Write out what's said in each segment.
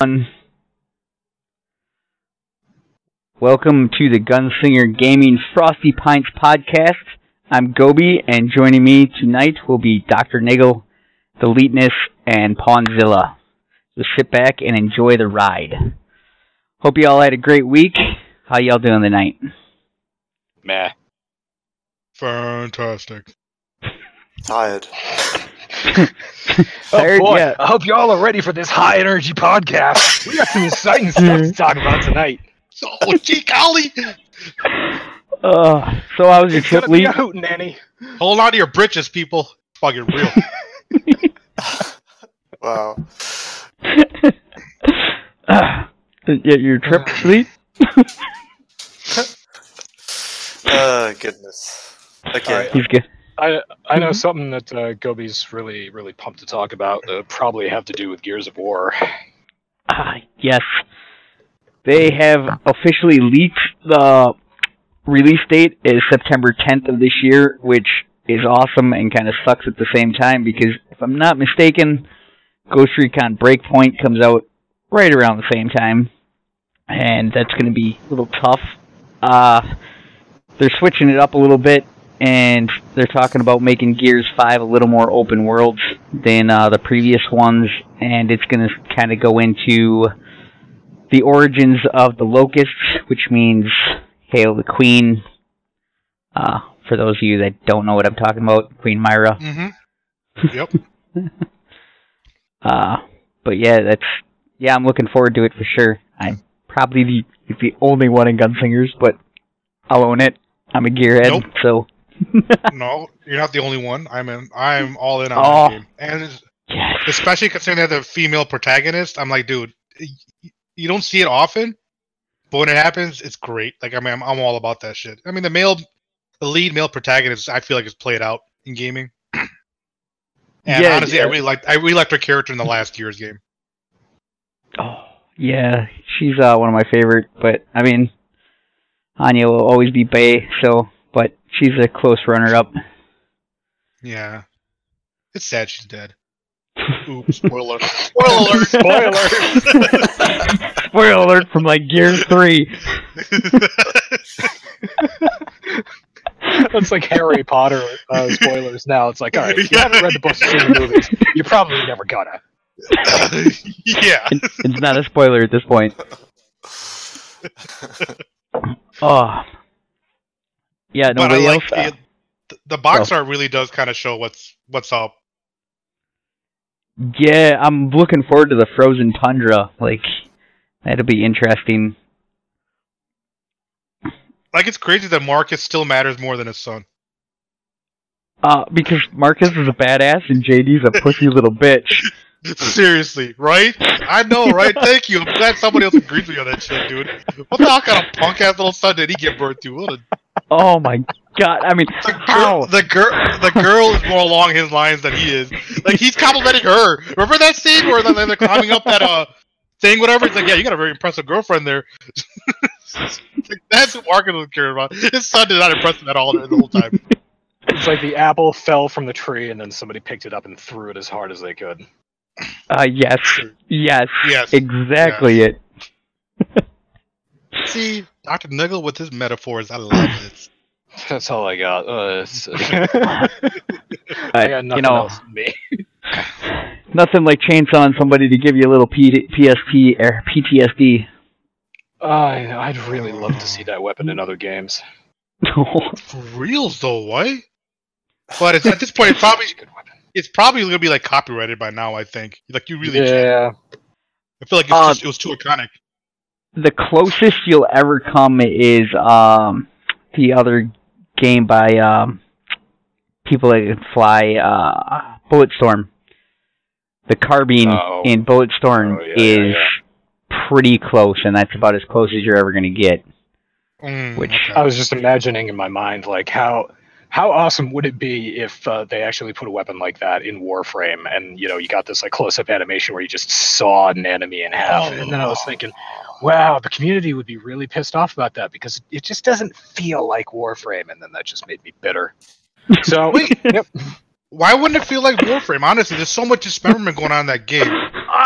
everyone. Welcome to the Gunslinger Gaming Frosty Pints podcast. I'm Gobi, and joining me tonight will be Dr. Nagel, the Leetness, and Pawnzilla. So sit back and enjoy the ride. Hope you all had a great week. How y'all doing tonight? Meh. Fantastic. Tired. Tired? oh boy, Yeah. I hope y'all are ready for this high energy podcast. We got some exciting stuff to talk about tonight. Oh, gee golly! Uh, so I was your It's trip, gonna be Lee? a hootenanny. Hold on to your britches, people. It's fucking real. Wow. uh, yeah, your trip, Lee? Oh, goodness. Okay. Alright. He's good. I I know Mhm. something that uh, Gobi's really really pumped to talk about. Uh, probably have to do with Gears of War. Ah, yes. They have officially leaked the release date is September 10th of this year, which is awesome and kind of sucks at the same time because if I'm not mistaken, Ghost Recon Breakpoint comes out right around the same time, and that's going to be a little tough. Uh, they're switching it up a little bit, and they're talking about making Gears 5 a little more open world than uh, the previous ones, and it's going to kind of go into the origins of the Locusts, which means Hail the Queen. Uh, for those of you that don't know what I'm talking about, Queen Myrrah. mm-hmm. Yep. Uh, but yeah, that's yeah, I'm looking forward to it for sure. I'm probably the the only one in Gunslingers, but I'll own it. I'm a gearhead, Nope. so No, you're not the only one. I'm in. I'm all in on Oh. that game, and yes. especially considering they have the female protagonist. I'm like, dude, you don't see it often, but when it happens, it's great. Like, I mean, I'm, I'm all about that shit. I mean, the male, the lead male protagonist, I feel like is played out in gaming. And Yeah, honestly, I really liked I really liked her character in the last year's game. Oh, yeah, she's uh, one of my favorite. But I mean, Anya will always be Bay. So, she's a close runner-up. Yeah, it's sad she's dead. Oops, spoiler. Spoiler alert. Spoiler. Spoiler alert from like Gears Three. It's like Harry Potter uh, spoilers now. It's like, all right, if you haven't read the books or seen the movies, you're probably never gonna. yeah. It's, it's not a spoiler at this point. Oh, yeah. but I like else. the, the box art really does kind of show what's what's up. Yeah, I'm looking forward to the frozen tundra. Like, that'll be interesting. Like it's crazy that Marcus still matters more than his son. Uh, because Marcus is a badass and JD's a pussy little bitch. Seriously, right? I know, right? Thank you. I'm glad somebody else agrees with me on that shit, dude. What the hell kind of punk ass little son did he give birth to? What a Oh my god! I mean, the how? girl, the girl, the girl is more along his lines than he is. Like he's complimenting her. Remember that scene where they're they're climbing up that uh thing, whatever? It's like, yeah, you got a very impressive girlfriend there. like, that's what Marcus was caring about. His son did not impress him at all the whole time. It's like the apple fell from the tree and then somebody picked it up and threw it as hard as they could. Uh, yes, yes, Yes. exactly it. See, Dr. Niggle with his metaphors, I love it. That's all I got. Uh, it's- Uh, I got nothing you know, else. in Me. nothing like chainsawing somebody to give you a little P- PSP or PTSD. I I'd really love to see that weapon in other games. For reals though, what? But it's at this point, it's probably It's a good weapon. it's probably gonna be like copyrighted by now. I think. Like you really, can't. yeah. I feel like it's Uh, just, it was too iconic. The closest you'll ever come is um the other game by um people that can fly uh Bulletstorm. The carbine Oh. in Bulletstorm Oh, yeah, yeah, is pretty close and that's about as close as you're ever gonna get. Mm, which- okay. I was just imagining in my mind like how how awesome would it be if uh, they actually put a weapon like that in Warframe and you know you got this like close up animation where you just sawed an enemy in half oh. and then I was thinking wow the community would be really pissed off about that because it just doesn't feel like Warframe and then that just made me bitter. So Wait. yep. Why wouldn't it feel like Warframe? Honestly, there's so much dismemberment going on in that game.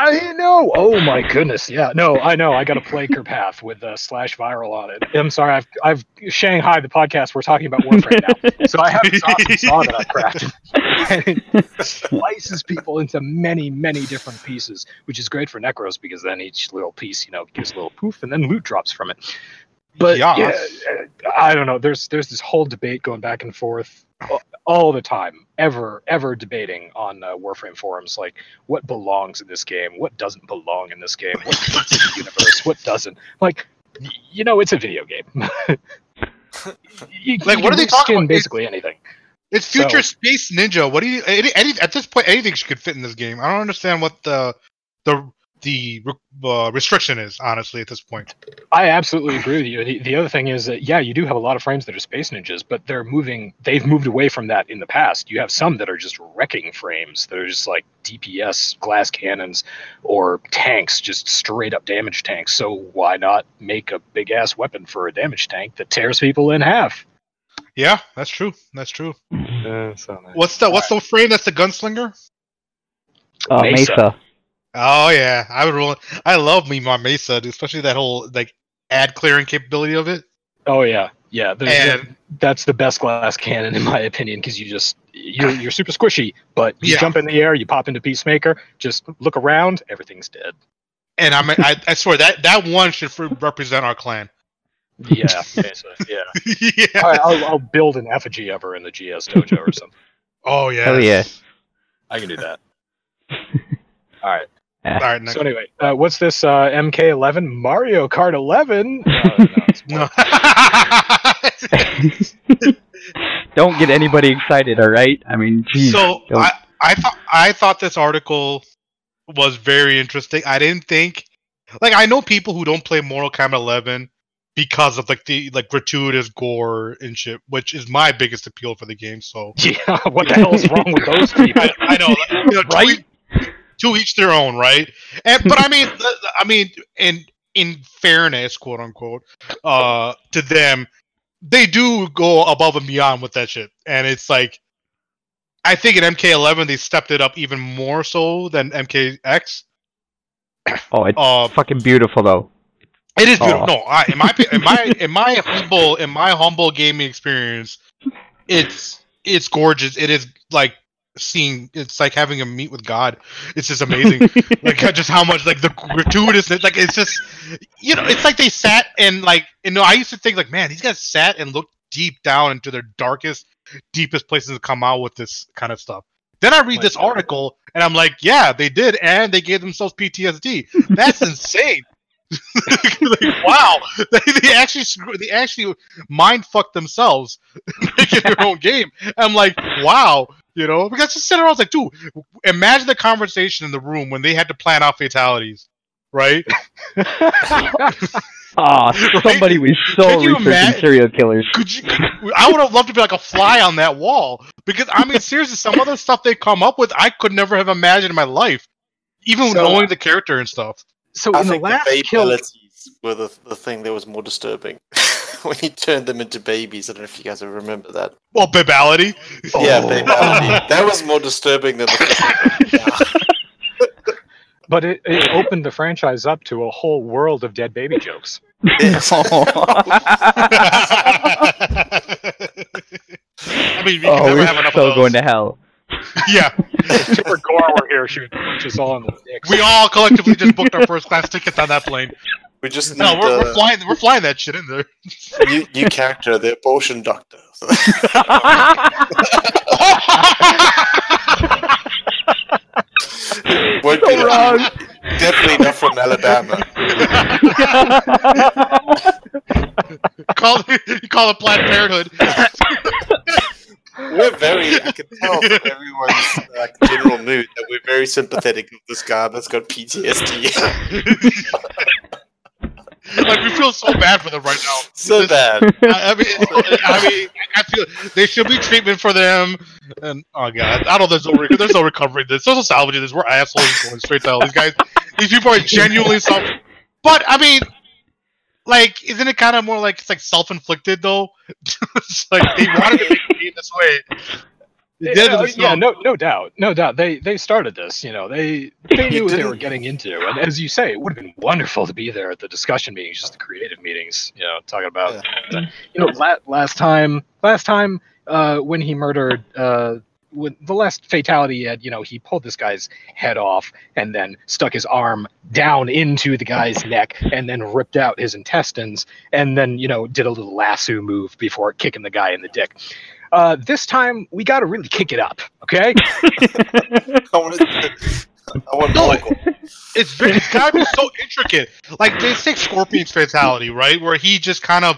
I I know. Oh my goodness. Yeah. No, I know. I got to play Kerpath with uh, slash viral on it. I'm sorry. I've I've Shanghai the podcast. We're talking about Warframe now, so I have this awesome saw that I've crafted, and it slices people into many many different pieces, which is great for Nekros because then each little piece, you know, gives a little poof, and then loot drops from it. But Yeah. yeah, I don't know. There's there's this whole debate going back and forth a- all the time, ever ever debating on uh, Warframe forums, like what belongs in this game, what doesn't belong in this game, what fits in the universe, what doesn't. Like, you know, it's a video game. you, Like, you what are they talking about? Basically anything. It's future So- space ninja. What do you? Any, any, at this point, anything could fit in this game. I don't understand what the the the uh, restriction is. Honestly, at this point. I absolutely agree with you. The, the other thing is that yeah, you do have a lot of frames that are space ninjas, but they're moving. They've moved away from that in the past. You have some that are just wrecking frames. that are just like DPS glass cannons or tanks, just straight up damage tanks. So why not make a big ass weapon for a damage tank that tears people in half? Yeah, that's true. That's true. Uh, so, What's the what's the frame? That's the gunslinger. Uh, Mesa. Mesa. Oh yeah, I would roll. I love me my Mesa, especially that whole like ad clearing capability of it. Oh yeah, yeah. And- that's the best glass cannon in my opinion because you just you're you're super squishy, but you Yeah. jump in the air, you pop into Peacemaker, just look around, everything's dead. And I'm, I, I swear that that one should represent our clan. Yeah, basically, yeah. yeah. All right, I'll, I'll build an effigy of her in the GS dojo or something. Oh yeah. Hell yeah. I can do that. All right. All right. Next. So anyway, uh, what's this uh, MK11 Mario Kart 11? Uh, no, No. Don't get anybody excited, all right? I mean, geez. so don't- I, I thought I thought this article was very interesting. I didn't think like I know people who don't play Mortal Kombat 11 because of like the like gratuitous gore and shit, which is my biggest appeal for the game. So yeah, what the hell is wrong with those people? I, I know, like, you know Right? each, to each their own, right? And but I mean, I mean, in in fairness, quote unquote, uh, to them, they do go above and beyond with that shit, and it's like, I think in MK11 they stepped it up even more so than MKX. oh, it's Uh, fucking beautiful though. it is beautiful. Aw. No, I, in my in my in my humble in my humble gaming experience, it's it's gorgeous. It is like seeing it's like having a meet with God. It's just amazing. like just how much like the gratuitousness like it's just you know it's like they sat and like you know I used to think like man these guys sat and looked deep down into their darkest deepest places to come out with this kind of stuff. Then I read My this God. article and I'm like, yeah, they did, and they gave themselves PTSD. That's insane. like, wow, they, they actually screw- they actually mind fucked themselves making their own game. I'm like, wow, you know, because just sit around I was like, dude, imagine the conversation in the room when they had to plan out fatalities, right? Ah, somebody was so researching serial killers. Could you? I would have loved to be like a fly on that wall because I mean, seriously, some of the stuff they come up with, I could never have imagined in my life, even So- knowing the character and stuff. so I in the think the last kill, babalities were the, the thing that was more disturbing. when he turned them into babies. I don't know if you guys remember that. Well, babality. Yeah, Oh. babality. that was more disturbing than the but it, it opened the franchise up to a whole world of dead baby jokes. I mean, we can oh, never we're have enough so of going to hell. Yeah, Chipper Gore were here shooting just all in the dicks. we all collectively just booked our first class tickets on that plane. We just need No, we're, we're flying. We're flying that shit in there. new, new character, the abortion doctor. Won't be wrong. Definitely not from Alabama. call you call it Planned Parenthood. We're very, I can tell from everyone's like, general mood that we're very sympathetic with this guy that's got PTSD. Like we feel so bad for them right now. so This- bad. I I mean, I mean, I feel there should be treatment for them. And oh god, I don't. know There's no re- there's no recovering this. There's no salvaging this. We're assholes going straight to hell. These guys, these people are genuinely suffering. But I mean, like, isn't it kind of more like it's like self-inflicted though? it's like they wanted to make be this way. They did it Yeah, with yeah, no, no doubt, no doubt. They they started this. You know, they they knew what they were getting into, and as you say, it would have been wonderful to be there at the discussion meetings, just the creative meetings. You know, talking about you know la- last time last time uh, when he murdered uh, when the last fatality he had you know he pulled this guy's head off and then stuck his arm down into the guy's neck and then ripped out his intestines and then you know did a little lasso move before kicking the guy in the dick uh, this time we got to really kick it up okay I want, I want No, Michael. It's been, it's gotta so intricate. Like they take Scorpion's fatality, right, where he just kind of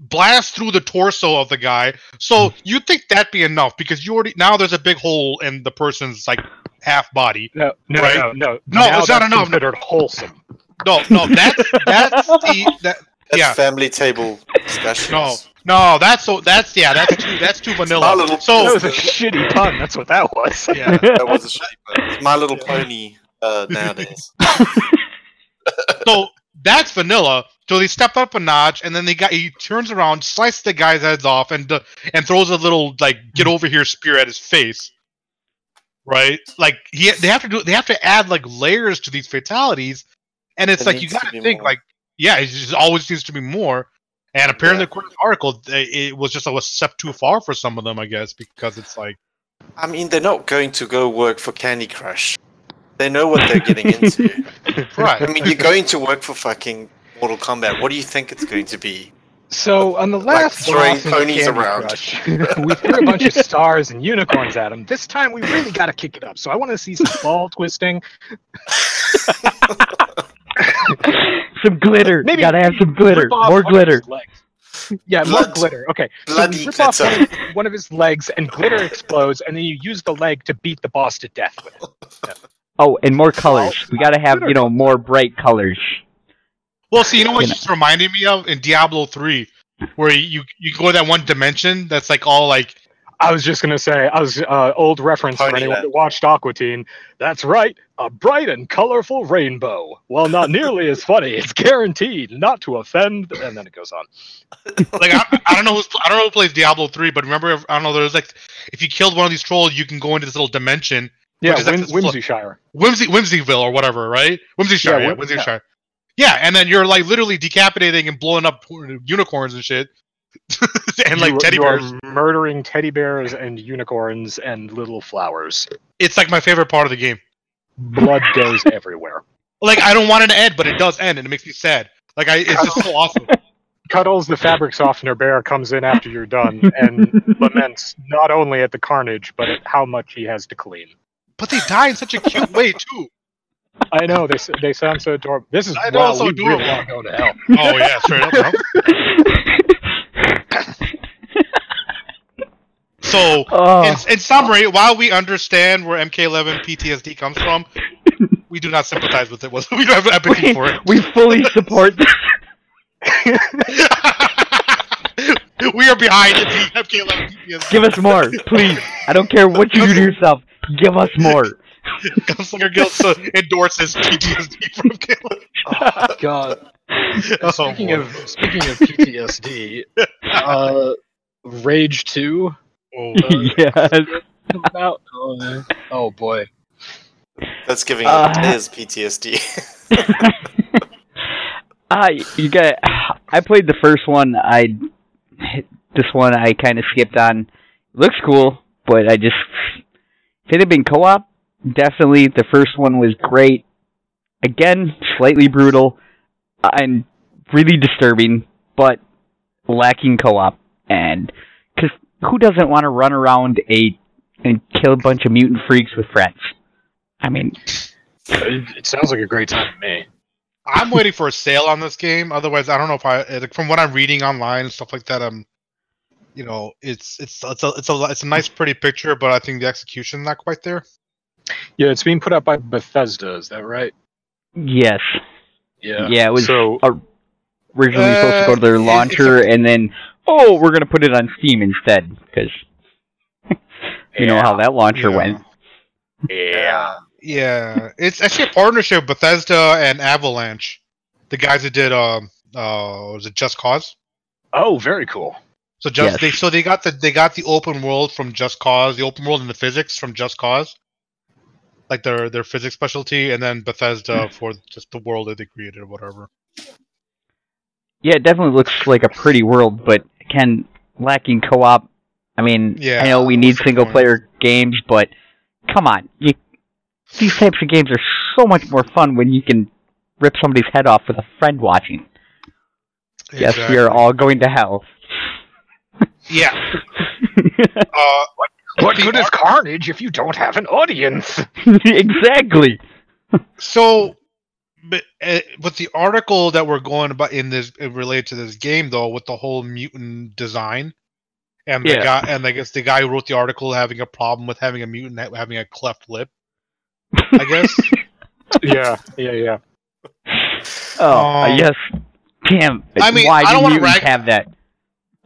blasts through the torso of the guy. So you think that'd be enough because you already now there's a big hole in the person's like half body. no no Right. no no No, Now it's not that's enough. considered wholesome No, no, that's that's the that That's yeah. family table discussions. no no that's so that's yeah that's too that's too vanilla. My Little- that was a shitty pun that's what that was yeah. That was a shame. but It's My Little Pony uh, nowadays. So that's vanilla. So they stepped up a notch, and then they got he turns around, slices the guy's heads off, and uh, and throws a little like get over here spear at his face. Right, like he they have to do they have to add like layers to these fatalities, and it's There like you got to think more. like yeah, it just always seems to be more. And apparently, according to the article, it was just a step too far for some of them, I guess, because it's like I mean, they're not going to go work for Candy Crush. They know what they're getting into. right. I mean, you're going to work for fucking Mortal Kombat. What do you think it's going to be? So on the Like last throwing boss in ponies around. Crush, we threw a bunch of stars and unicorns at him. This time we really got to kick it up. So I want to see some ball twisting. some glitter. Maybe Gotta have some glitter. More glitter. his legs. Yeah, more glitter. Okay, so bloody you rip off one of, one of his legs and glitter explodes, and then you use the leg to beat the boss to death with it. Oh, and more colors. We gotta have, you know, more bright colors. Well, see, you know what You you just reminded me of in Diablo three, where you you go that one dimension that's like all like I was just gonna say, I was uh, old reference for anyone Land. that watched Aqua Teen. That's right, a bright and colorful rainbow. Well, not nearly as funny. It's guaranteed not to offend. And then it goes on. like I, I don't know who's I don't know who plays Diablo three, but remember I don't know there's like if you killed one of these trolls, you can go into this little dimension, Yeah, Which is like Whim- Whimsyshire. Whimsy Whimsyville or whatever, right? Whimsyshire, Yeah, yeah, Whim- Whimsyshire. Yeah. and then you're like literally decapitating and blowing up unicorns and shit, and like You- teddy you bears. murdering teddy bears and unicorns and little flowers. It's like my favorite part of the game. Blood goes everywhere. Like I don't want it to end, but it does end, and it makes me sad. Like I, it's just so awesome. Cuddles, the fabric softener bear, comes in after you're done and laments not only at the carnage, but at how much he has to clean. But they die in such a cute way too. I know they they sound so adorable. This is I wow, so we adorable. really are going to hell. Oh yeah, straight up. bro. So oh, in, in summary, while we understand where MK11 PTSD comes from, we do not sympathize with it. We don't have empathy we, for it. we fully support this. we are behind the MK11 PTSD. Give us more, please. I don't care what you do to yourself. Give us more. Gunslinger Guild so endorses PTSD from MK11. Oh, God. Oh, Speaking boy. of speaking of PTSD, uh, Rage Two Oh, yes. come out. Oh, oh boy. That's giving Uh, players PTSD. Uh, you got. I played the first one. I this one I kind of skipped on. Looks cool, but I just if it had been co-op, definitely the first one was great. Again, slightly brutal and really disturbing, but lacking co-op. And because who doesn't want to run around a and kill a bunch of mutant freaks with friends? I mean, It, it sounds like a great time to me. I'm waiting for a sale on this game. Otherwise, I don't know if I. like, From what I'm reading online and stuff like that, um, you know, it's it's it's a it's a it's a nice, pretty picture, but I think the execution not quite there. Yeah, it's being put out by Bethesda. Is that right? yes, Yeah. Yeah, it was So originally supposed to go to Uh, their it- it's launcher, and then oh, we're gonna put it on Steam instead because you know how that launcher Yeah. went. yeah. Yeah, it's actually a partnership Bethesda and Avalanche, the guys that did um uh was it Just Cause? Oh, very cool. So just Yes. they so they got the they got the open world from Just Cause, the open world and the physics from Just Cause, like their their physics specialty, and then Bethesda hmm. for just the world that they created or whatever. Yeah, it definitely looks like a pretty world, but again, lacking co-op. I mean, Yeah, I know we need the single-player games, but come on, you, these types of games are so much more fun when you can rip somebody's head off with a friend watching. Yes, we are all going to hell. Yeah. Uh, What The good is Carnage if you don't have an audience? exactly. So, but uh, with the article that we're going about in this related to this game, though, with the whole mutant design, and the Yeah. guy, and I guess the guy who wrote the article having a problem with having a mutant having a cleft lip. I guess. yeah, yeah, yeah. Oh, Um, yes. Damn. I mean, why I don't do wanna mutants rag- have that?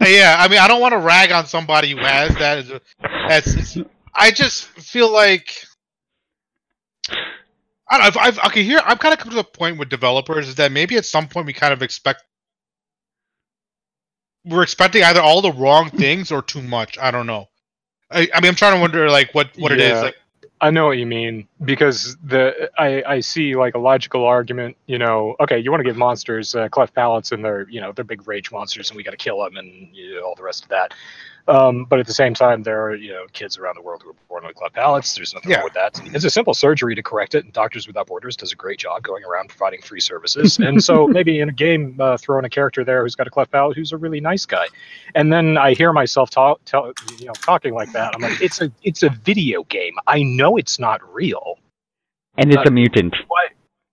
Yeah, I mean, I don't want to rag on somebody who has that. As a, as it's- I just feel like I don't know. I've, I've, okay, here I'm kind of come to the point with developers is that maybe at some point we kind of expect we're expecting either all the wrong things or too much. I don't know. I, I mean, I'm trying to wonder like what what it is. Like, I know what you mean because the I, I see like a logical argument. You know, okay, you want to give monsters uh, cleft palates and they're you know they're big rage monsters and we got to kill them and you know, all the rest of that. Um, but at the same time, there are you know kids around the world who are born with cleft palates. There's nothing Yeah. wrong with that. It's a simple surgery to correct it. And Doctors Without Borders does a great job going around providing free services. and so maybe in a game, uh, throw in a character there who's got a cleft palate who's a really nice guy. And then I hear myself talk, tell, you know, talking like that. I'm like, it's a it's a video game. I know it's not real. And it's Uh, a mutant.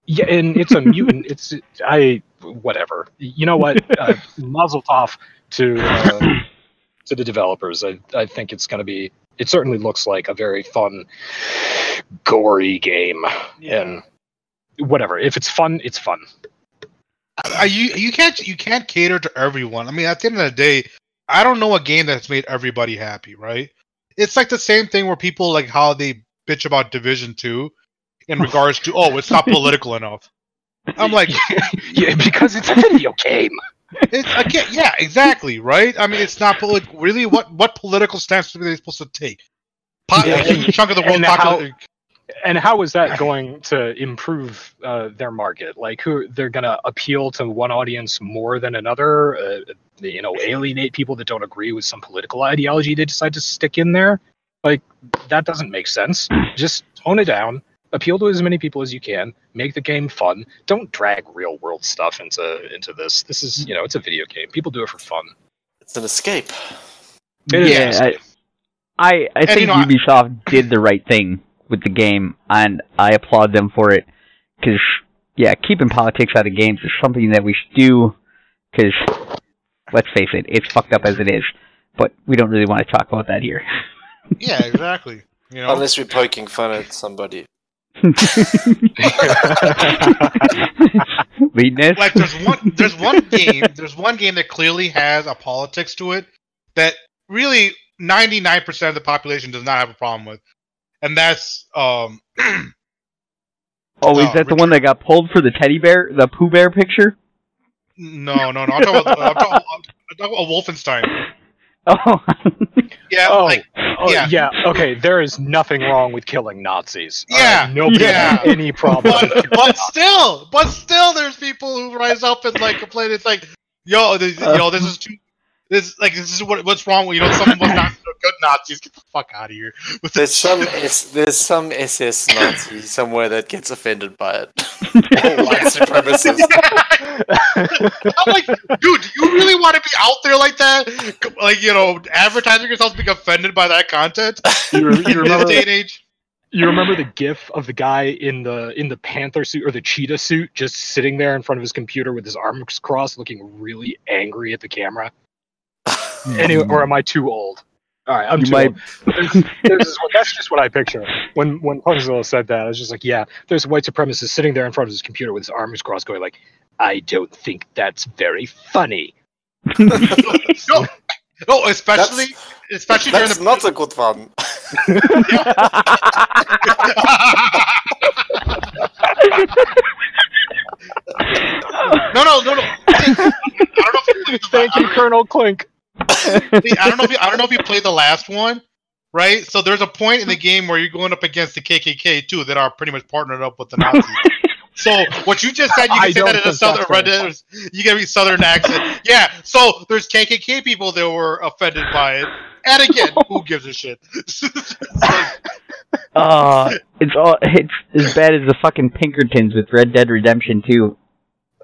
Yeah, and it's a mutant. It's I whatever. You know what? Uh, muzzle off to uh, to the developers. I I think it's going to be. It certainly looks like a very fun, gory game, and whatever. If it's fun, it's fun. I, you you can't you can't cater to everyone. I mean, at the end of the day, I don't know a game that's made everybody happy, right? It's like the same thing where people like how they bitch about Division Two in regards to oh, it's not political enough. I'm like, Yeah, because it's a video game. It's can't, yeah, exactly, right? I mean, it's not polit- really what what political stance are they supposed to take? Po- Yeah, a huge chunk of the world and how- population. And how is that going to improve uh, their market? Like, who they're going to appeal to one audience more than another? Uh, you know, alienate people that don't agree with some political ideology they decide to stick in there. Like, that doesn't make sense. Just tone it down. Appeal to as many people as you can. Make the game fun. Don't drag real world stuff into into this. This is, you know, it's a video game. People do it for fun. It's an escape. It is yeah, an escape. I, I, I think you know, I- Ubisoft did the right thing with the game, and I applaud them for it. Because, yeah, keeping politics out of games is something that we should do. Because, let's face it, it's fucked up as it is. But we don't really want to talk about that here. Yeah, exactly. You know, Unless we're poking fun at somebody. Leadness? like there's one there's one game there's one game that clearly has a politics to it that really 99% of the population does not have a problem with and that's um oh, is Oh, that the one that got pulled for the teddy bear, the Pooh Bear picture? no no no i'm talking about, I'm talking, I'm talking about wolfenstein Oh. Yeah Oh, like oh, yeah. yeah. Okay, there is nothing wrong with killing Nazis. Yeah, right? nobody yeah. has any problem. but, but still but still there's people who rise up and like complain it's like yo this, uh, yo this is too this like this is what what's wrong with you know someone was not so good nazis get the fuck out of here with There's this some. S- there's some SS Nazi somewhere that gets offended by it. Or white supremacists. I'm like, dude, do you really want to be out there like that? Like, you know, advertising yourself being offended by that content you, in you this remember day and age? you remember the gif of the guy in the in the panther suit or the cheetah suit just sitting there in front of his computer with his arms crossed looking really angry at the camera Hmm. anyway or am i too old all right i'm You too might- old This- this is what- that's just what i picture when when Pugzilla said that i was just like yeah there's a white supremacist sitting there in front of his computer with his arms crossed going like i don't think that's very funny No, no, especially, especially during That's the. not a good one. no, no, no, no. I don't know if you believe this, thank you colonel Klink See, I don't know if you, I don't know if you played the last one, right? So there's a point in the game where you're going up against the KKK too, that are pretty much partnered up with the Nazis. So what you just said, you I can say that in a southern that's Red Dead. You gotta be southern accent. Yeah. So there's KKK people that were offended by it, and again, who gives a shit? Uh, it's all it's as bad as the fucking Pinkertons with Red Dead Redemption 2.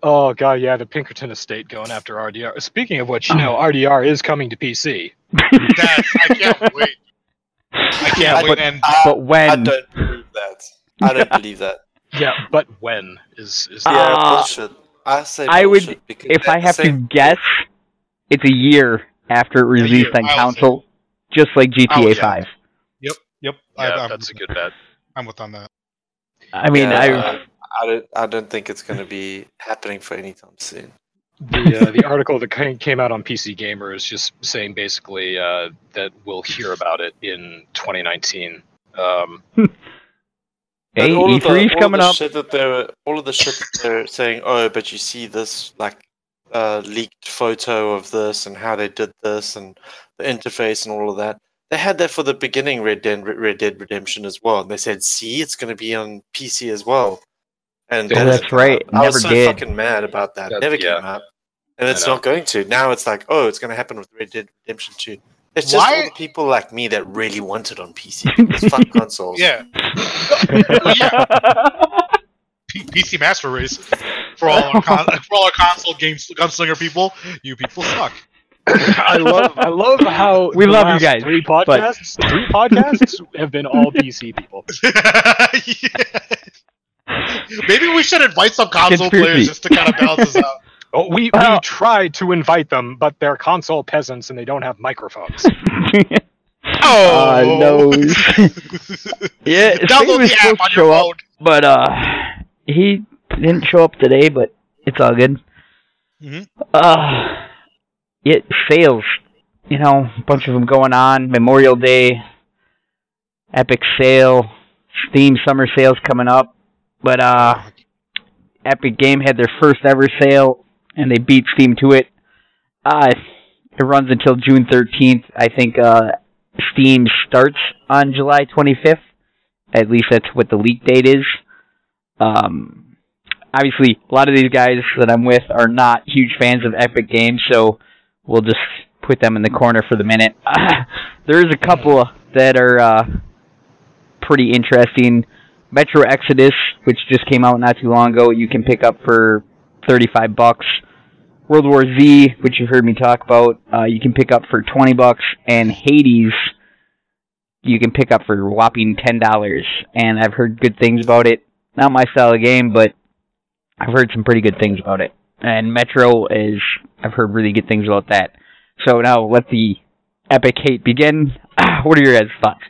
Oh god, yeah, the Pinkerton estate going after RDR. Speaking of which, you know, RDR is coming to PC. That's, I can't wait. I can't Yeah, wait. but- and I, But I don't believe that. I don't believe that. Yeah, but when is is Yeah, Uh, bullshit. I say I would- if I have to guess, it's a year after it released on console, just like GTA would- 5. yep, I, yeah, I'm, that's a good bet. I'm with on that. I mean, Yeah, I uh, I don't. I don't think it's going to be happening for any time soon. The uh, the article that ca- came out on PC Gamer is just saying basically uh, that we'll hear about it in 2019. Um, hey, all of the- E3's coming up. Shit that they're, all of the shit that they're saying. Oh, but you see this like uh, leaked photo of this and how they did this and the interface and all of that. They had that for the beginning Red Dead, Red Dead Redemption as well. And they said, "See, it's going to be on PC as well." And Oh, that's right. come out. I was so did. fucking mad about that. That- Never yeah. came out, and it's not going to. Now it's like, oh, it's going to happen with Red Dead Redemption 2. It's just Why- all the people like me that really want it on PC. It's fuck consoles. Yeah. Well, yeah. P- PC Master Race for all our con- for all our console games gunslinger people. You people suck. I love I love how We love you guys, Three but- podcasts, three podcasts have been all PC people. Maybe we should invite some console Conspiracy. players just to kind of balance us out. Oh, we Well- we tried to invite them, but they're console peasants and they don't have microphones. Oh Uh, no. yeah, Spade Download was the app supposed on to your show phone. up, but uh, he didn't show up today. But it's all good. Mhm. Uh, yeah, sales. You know, a bunch of them going on. Memorial Day, Epic sale, Steam summer sales coming up. But uh, Epic Game had their first ever sale, and they beat Steam to it. Uh, it runs until June 13th. I think uh, Steam starts on July 25th. At least that's what the leak date is. Um, obviously, a lot of these guys that I'm with are not huge fans of Epic Games, so we'll just put them in the corner for the minute. there is a couple that are uh, pretty interesting. Metro Exodus, which just came out not too long ago, you can pick up for 35 bucks. World War Z, which you've heard me talk about, uh, you can pick up for 20 bucks, and Hades, you can pick up for whopping ten dollars. And I've heard good things about it. Not my style of game, but I've heard some pretty good things about it. And Metro is, I've heard really good things about that. So now let the epic hate begin. what are your guys' thoughts?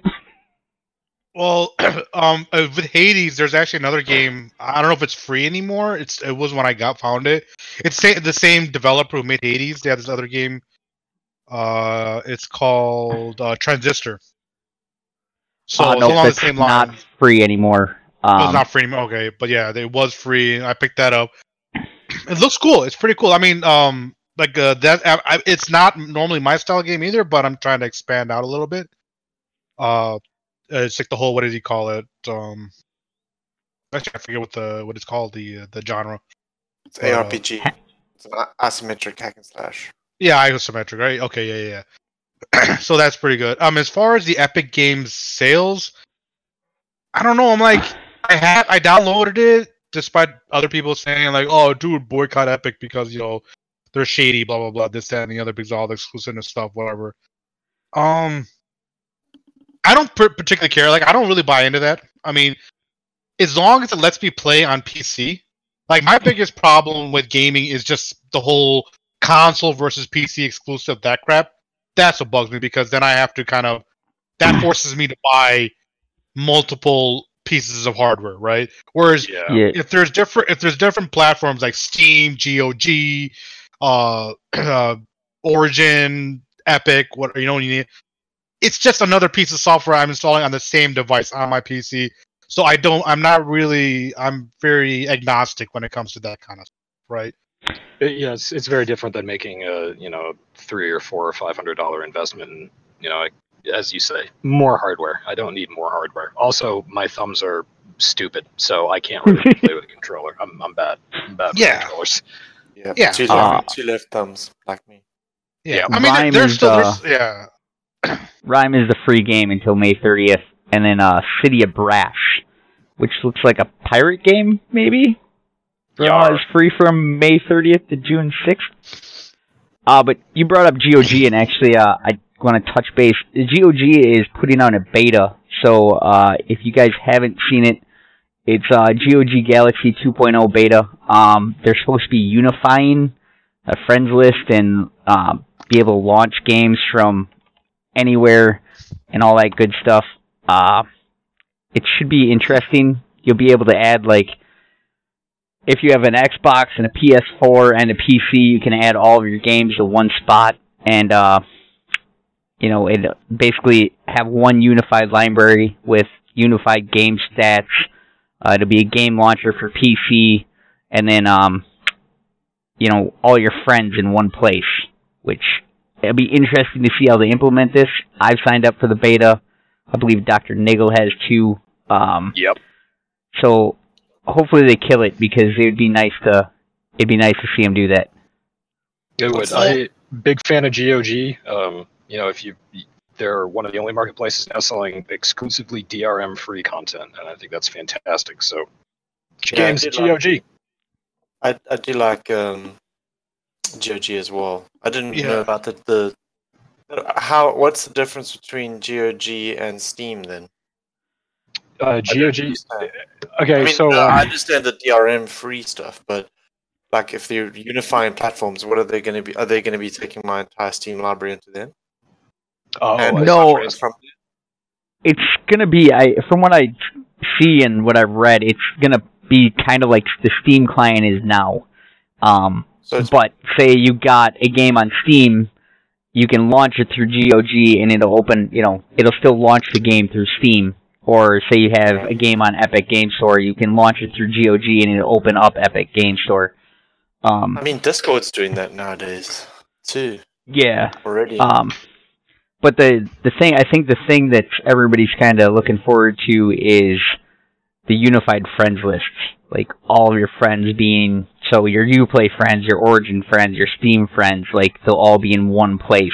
Well, um, uh, with Hades, there's actually another game. I don't know if it's free anymore. It's it was when I got found it. It's the same developer who made Hades. They have this other game. Uh, it's called uh, Transistor. So Uh, no, along the same not free anymore. Oh, it's Um, not free anymore. Okay, but yeah, it was free. I picked that up. It looks cool. It's pretty cool. I mean, um, like uh, that. I, I, it's not normally my style game either, but I'm trying to expand out a little bit. Uh, it's like the whole. What did he call it? Um, actually, I forget what the what it's called. The uh, the genre. It's Uh, ARPG. It's an asymmetric hack and slash. Yeah, i isometric, right? Okay, yeah, yeah. so that's pretty good. Um, as far as the Epic Games sales, I don't know. I'm like, I had I downloaded it despite other people saying like, oh, dude, boycott Epic because you know they're shady, blah blah blah, this that and the other because all the exclusive stuff, whatever. Um, I don't particularly care. Like, I don't really buy into that. I mean, as long as it lets me play on PC. Like, my biggest problem with gaming is just the whole console versus PC exclusive, that crap. That's what bugs me because then I have to kind of that forces me to buy multiple pieces of hardware, right? Whereas Yeah. yeah, if there's different if there's different platforms like Steam, GOG, uh, uh Origin, Epic, what you know what you need. It's just another piece of software I'm installing on the same device on my PC. So I don't I'm not really I'm very agnostic when it comes to that kind of stuff, right? It- yeah, it's, it's very different than making a you know three or four or five hundred dollar investment. In, you know, like, as you say, more hardware. I don't need more hardware. Also, my thumbs are stupid, so I can't really play with a controller. I'm I'm bad. I'm bad with Yeah. controllers. Yeah, Yeah. Two, Uh, left, two left thumbs, like me. Yeah, Yeah, I mean, RiME there's still, uh, there's, yeah. RiME is the free game until May 30th, and then uh, City of Brass, which looks like a pirate game, maybe. Yar. is free from May 30th to June 6th. Uh, but you brought up GOG, and actually, uh, I want to touch base. GOG is putting out a beta, so uh, if you guys haven't seen it, it's uh, GOG Galaxy 2.0 beta. Um, they're supposed to be unifying a friends list and uh, be able to launch games from anywhere and all that good stuff. Uh, it should be interesting. You'll be able to add like if you have an Xbox and a PS4 and a PC, you can add all of your games to one spot and uh, you know, it basically have one unified library with unified game stats. Uh, it'll be a game launcher for PC, and then um, you know, all your friends in one place, which it'll be interesting to see how they implement this. I've signed up for the beta. I believe Dr. Niggle has too. Um, Yep. so hopefully they kill it because it would be nice to it'd be nice to see them do that. It would. What's I big fan of GOG. Um, you know, if you they're one of the only marketplaces now selling exclusively DRM free content, and I think that's fantastic. So, Yeah, games I did like- GOG. I I do like um, GOG as well. I didn't Yeah. know about the the how. What's the difference between GOG and Steam then? Uh, GOG. understand. Okay, I mean, so uh, um, I understand the DRM free stuff, but like if they're unifying platforms, what are they going to be? Are they going to be taking my entire Steam library into them? oh, And No. from It's gonna be I from what I see and what I've read, it's gonna be kind of like the Steam client is now. Um, so but say you got a game on Steam, you can launch it through GOG and it'll open, you know, it'll still launch the game through Steam. Or say you have a game on Epic Game Store, you can launch it through GOG and it'll open up Epic Game Store. Um, I mean, Discord's doing that nowadays too yeah. already. Um, but the the thing I think the thing that everybody's kind of looking forward to is the unified friends lists, like all of your friends being so your UPlay friends, your Origin friends, your Steam friends, like they'll all be in one place,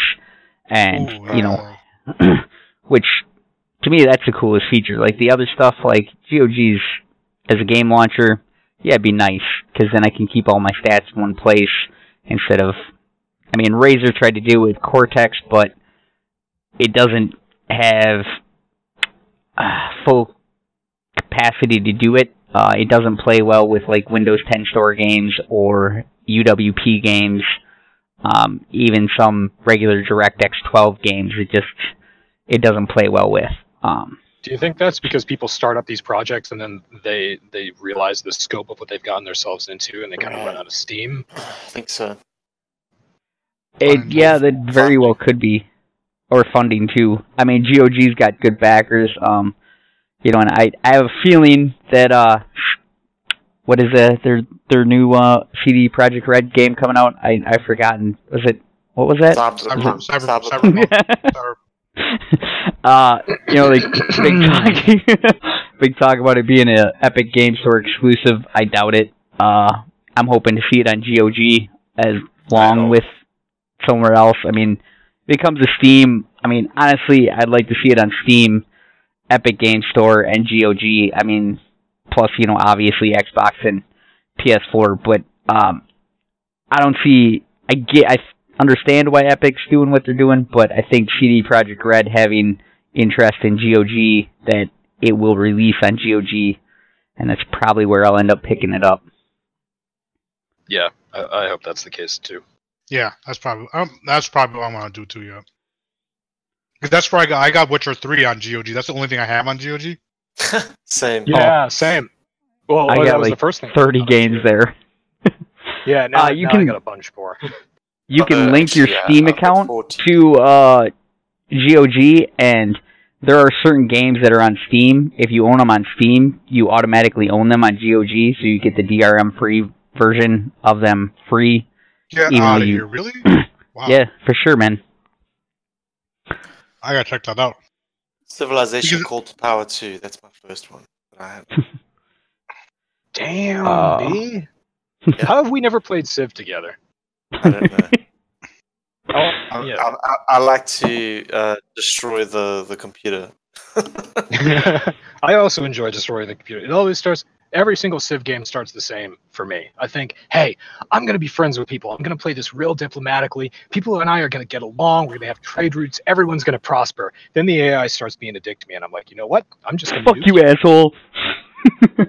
and Ooh, you know, which to me that's the coolest feature. Like the other stuff, like GOG's as a game launcher, yeah, it'd be nice because then I can keep all my stats in one place instead of. I mean, Razer tried to do it with Cortex, but it doesn't have uh, full capacity to do it. Uh, it doesn't play well with like Windows 10 Store games or UWP games, um, even some regular DirectX 12 games. It just it doesn't play well with. Um, do you think that's because people start up these projects and then they they realize the scope of what they've gotten themselves into and they kind of run out of steam? I think so. it yeah, that very well could be, or funding too. I mean, GOG's got good backers. Um, you know, and I I have a feeling that uh, what is it? Their their new uh CD Projekt Red game coming out. I I've forgotten. Was it what was that? Cyber, Cyber- cyber, cyber- cyber- uh, you know, like big talk, big talk about it being a Epic Game Store exclusive. I doubt it. Uh, I'm hoping to see it on GOG as long hope. with somewhere else. I mean, if it comes to Steam, I mean, honestly, I'd like to see it on Steam, Epic Game Store, and GOG. I mean, plus you know, obviously Xbox and PS4. But um, I don't see. I get. I understand why Epic's doing what they're doing, but I think CD Projekt Red having interest in GOG that it will release on GOG, and that's probably where I'll end up picking it up. Yeah, I, I hope that's the case too. yeah, that's probably um, that's probably what I'm gonna do too. Yeah, because that's where I got I got Witcher three on GOG. That's the only thing I have on GOG. Same. Yeah, same. Well, I that got was like the first thing. Thirty games there. Yeah, now, Uh, you now can- I got a bunch more. You can Uh, link your yeah, Steam I've account 14. to uh, GOG, and there are certain games that are on Steam. If you own them on Steam, you automatically own them on GOG, so you get the DRM free version of them free. Get out of you- here, really? Wow. Yeah, for sure, man. I gotta check that out. Civilization Because- Call to Power 2. That's my first one that I had. Damn, Uh, B. How have we never played Civ together? I don't know. Oh, I, yeah. I, I, I like to uh, destroy the, the computer. I also enjoy destroying the computer. It always starts. Every single Civ game starts the same for me. I think, hey, I'm gonna be friends with people. I'm gonna play this real diplomatically. People and I are gonna get along. We're gonna have trade routes. Everyone's gonna prosper. Then the AI starts being a dick to me, and I'm like, you know what? I'm just gonna Fuck nuke you, asshole.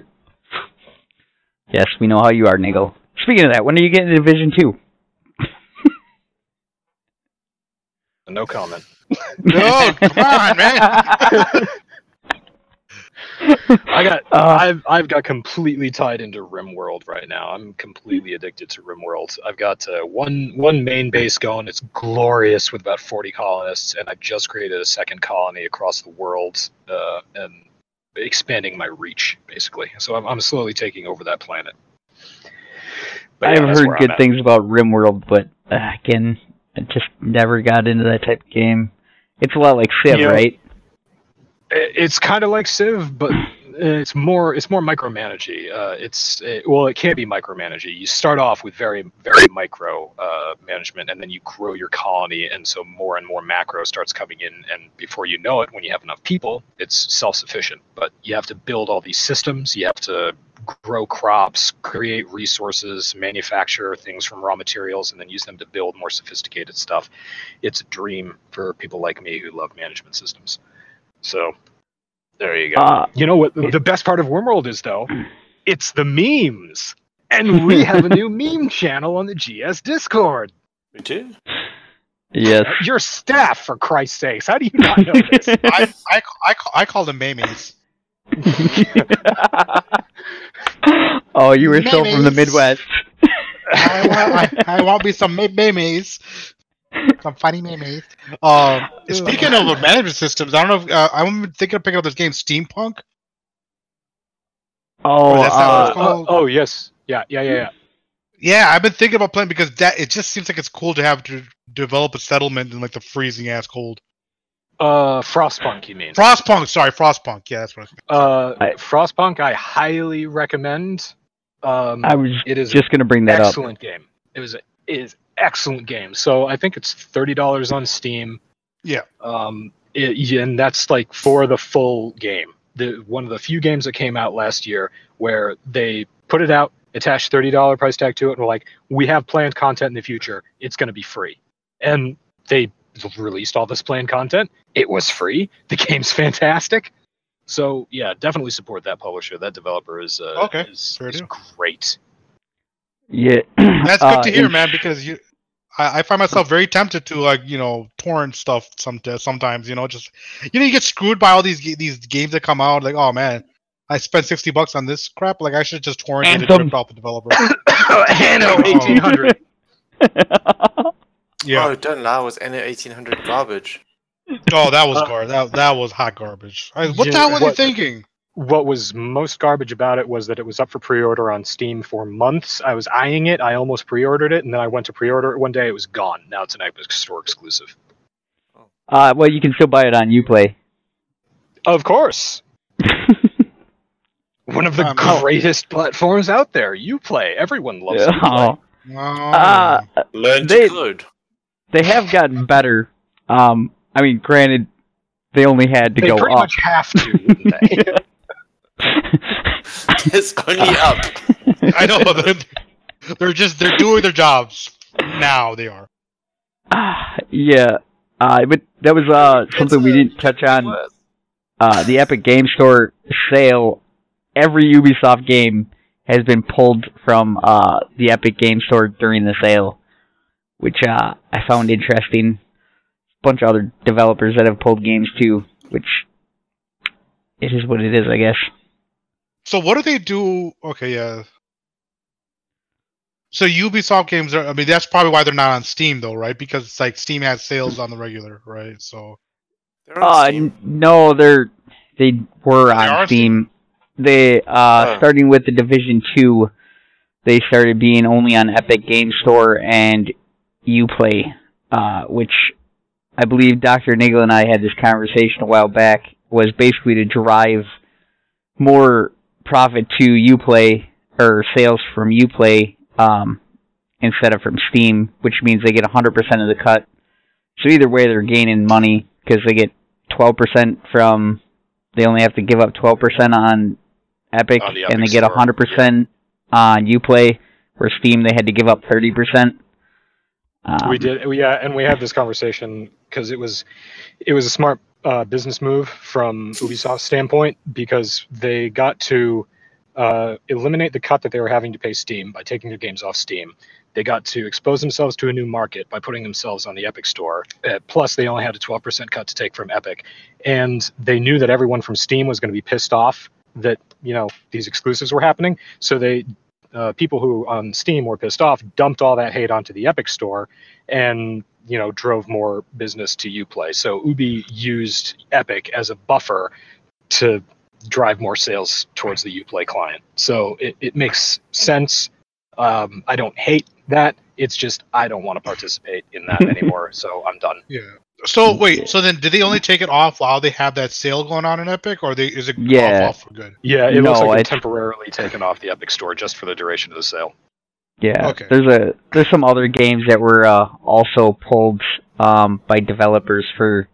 yes, we know how you are, Nigel. Speaking of that, when are you getting to Division Two? No comment. No, come on, man. I got. Uh, I've I've got completely tied into RimWorld right now. I'm completely addicted to RimWorld. I've got uh, one one main base going. It's glorious with about 40 colonists, and I've just created a second colony across the world uh, and expanding my reach basically. So I'm I'm slowly taking over that planet. But yeah, I've that's heard good things about RimWorld, but uh, again, I just never got into that type of game. It's a lot like Civ, Yeah. right? It's kind of like Civ, but it's more it's more micromanagey. Uh, it's it, well, it can be micromanagey. You start off with very very micro uh, management, and then you grow your colony, and so more and more macro starts coming in. And before you know it, when you have enough people, it's self sufficient. But you have to build all these systems. You have to grow crops, create resources, manufacture things from raw materials, and then use them to build more sophisticated stuff. It's a dream for people like me who love management systems. So there you go. Uh, you know what the best part of RimWorld is though? It's the memes. And we have a new meme channel on the GS Discord. We do? yes. Your staff, for Christ's sakes. How do you not know this? I, I, I, call, I call them memes. oh, you were still from the Midwest. I want, I, I want me some memes. Some funny memes. Um, speaking of management systems, I don't know. If, uh, I'm thinking of picking up this game, Steampunk. Oh, that's not what it's uh, called. oh, oh, yes. Yeah, yeah, yeah, yeah. Yeah, I've been thinking about playing because that it just seems like it's cool to have to develop a settlement in like the freezing ass cold. Uh, Frostpunk, you mean? Frostpunk, sorry, Frostpunk. Yeah, that's what. I Uh, Frostpunk, I highly recommend. Um, I was it is just gonna bring that up. excellent game. It was a, it is excellent game. So I think it's thirty dollars on Steam. Yeah. Um, it, and that's like for the full game. The one of the few games that came out last year where they put it out, attached thirty dollar price tag to it, and were like, "We have planned content in the future. It's going to be free." And they released all this planned content. It was free. The game's fantastic. So yeah, definitely support that publisher. That developer is uh, Okay, is, fair is great. Yeah. That's Uh, good to hear, in- man. Because you, I, I find myself very tempted to like you know torrent stuff. Some sometimes you know just you know you get screwed by all these these games that come out. Like oh man, I spent sixty bucks on this crap. Like I should just torrent it and Anthem. off the developer. Anno Oh. eighteen hundred. Yeah. Oh, don't lie. Was Anno 1800 garbage? Oh, that was gar. That that was hot garbage. I, what Yeah, the hell were they thinking? What was most garbage about it was that it was up for pre-order on Steam for months. I was eyeing it. I almost pre-ordered it, and then I went to pre-order it one day. It was gone. Now it's an Epic Store exclusive. uh, well, you can still buy it on UPlay. Of course, one of the Um, oh. greatest platforms out there. uplay. Everyone loves you. oh. Oh. Uh, Learn They- code. they have gotten better. Um, I mean, granted, they only had to They go pretty up. much have to, wouldn't they? it's only up. I know they're, they're just they're doing their jobs now. They are. Ah, yeah, uh, but that was uh something we didn't touch on. Uh, the Epic Game Store sale. Every Ubisoft game has been pulled from uh the Epic Game Store during the sale, which uh I found interesting. A bunch of other developers that have pulled games too, which it is what it is, I guess. So what do they do? Okay, yeah. So Ubisoft games are. I mean, that's probably why they're not on Steam though, right? Because it's like Steam has sales on the regular, right? So They're on Uh, Steam. n- no, they're they were are on on Steam. They uh Oh. starting with the Division Two, they started being only on Epic Game Store and UPlay, uh, which I believe Dr. Nagel and I had this conversation a while back, was basically to drive more profit to Uplay or sales from Uplay um, instead of from Steam, which means they get 100% of the cut. So either way, they're gaining money because they get 12% from. They only have to give up 12% on Epic, On the and they get Store, 100% on Uplay. Where Steam, they had to give up 30%. Um, we did, yeah, and we had this conversation because it was, it was a smart uh, business move from Ubisoft's standpoint because they got to uh, eliminate the cut that they were having to pay Steam by taking their games off Steam. They got to expose themselves to a new market by putting themselves on the Epic Store. Uh, plus, they only had a 12% cut to take from Epic, and they knew that everyone from Steam was going to be pissed off that you know these exclusives were happening. So they uh, people who on Steam were pissed off dumped all that hate onto the Epic Store, and you know drove more business to UPlay. So Ubi used Epic as a buffer to drive more sales towards the UPlay client. So it, it makes sense. Um, I don't hate that. It's just I don't want to participate in that anymore. So I'm done. Yeah. So wait, so then did they only take it off while they have that sale going on in Epic, or they is it Yeah. off, off for good? Yeah, it looks No, like I- it's temporarily taken off the Epic Store just for the duration of the sale. Yeah, Okay. there's a there's some other games that were uh, also pulled um, by developers for